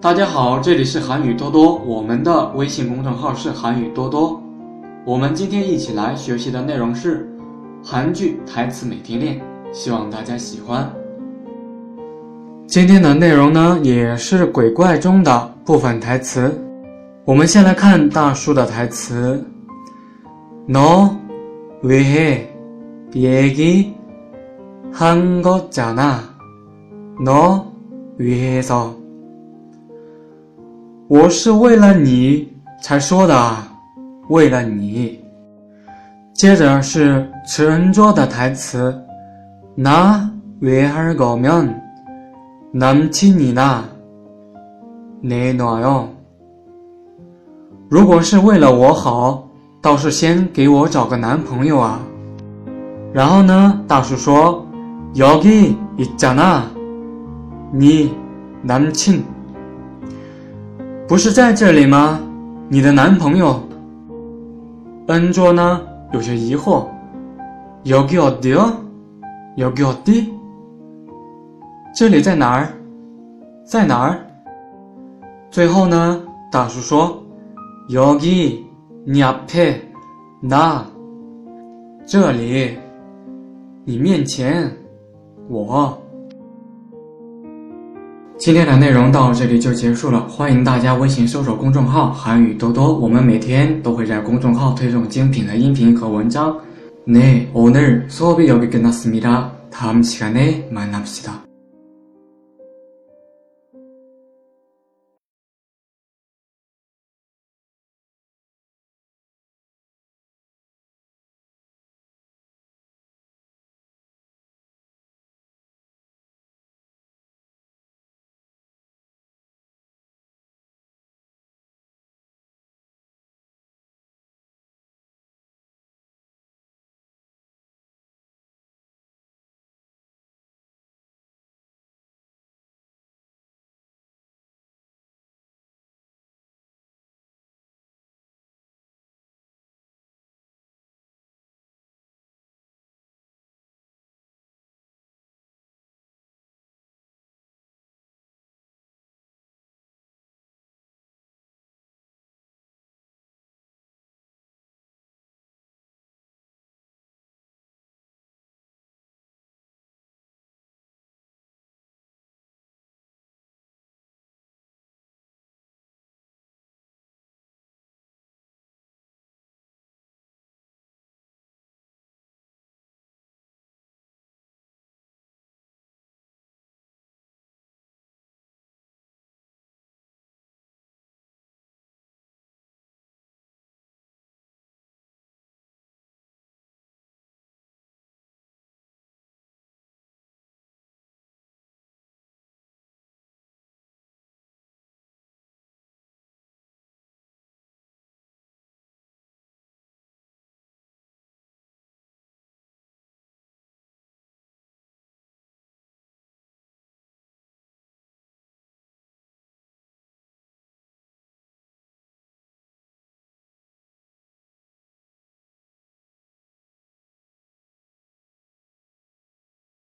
大家好，这里是韩语多多，我们的微信公众号是韩语多多。我们今天一起来学习的内容是韩剧台词每天练，希望大家喜欢。今天的内容呢，也是鬼怪中的部分台词。我们先来看大叔的台词：너왜해얘기한거잖아너위해서 我是为了你才说的，为了你。接着是池恩卓的台词：나왜할거면남친이나내놔 요。 如果是为了我好，倒是先给我找个男朋友啊。然后呢，大叔说：여기있잖아니남친 不是在这里吗？你的男朋友。恩卓呢，有些疑惑。여기어디 요？ 여기어 디？ 这里在哪儿？在哪儿？最后呢，大叔说：여기니앞에 나。 这里，你面前，我。 今天的内容到这里就结束了，欢迎大家微信搜索公众号“韩语多多”，我们每天都会在公众号推送精品的音频和文章。네오늘수업이여기끝났습니다다음시간에만납시다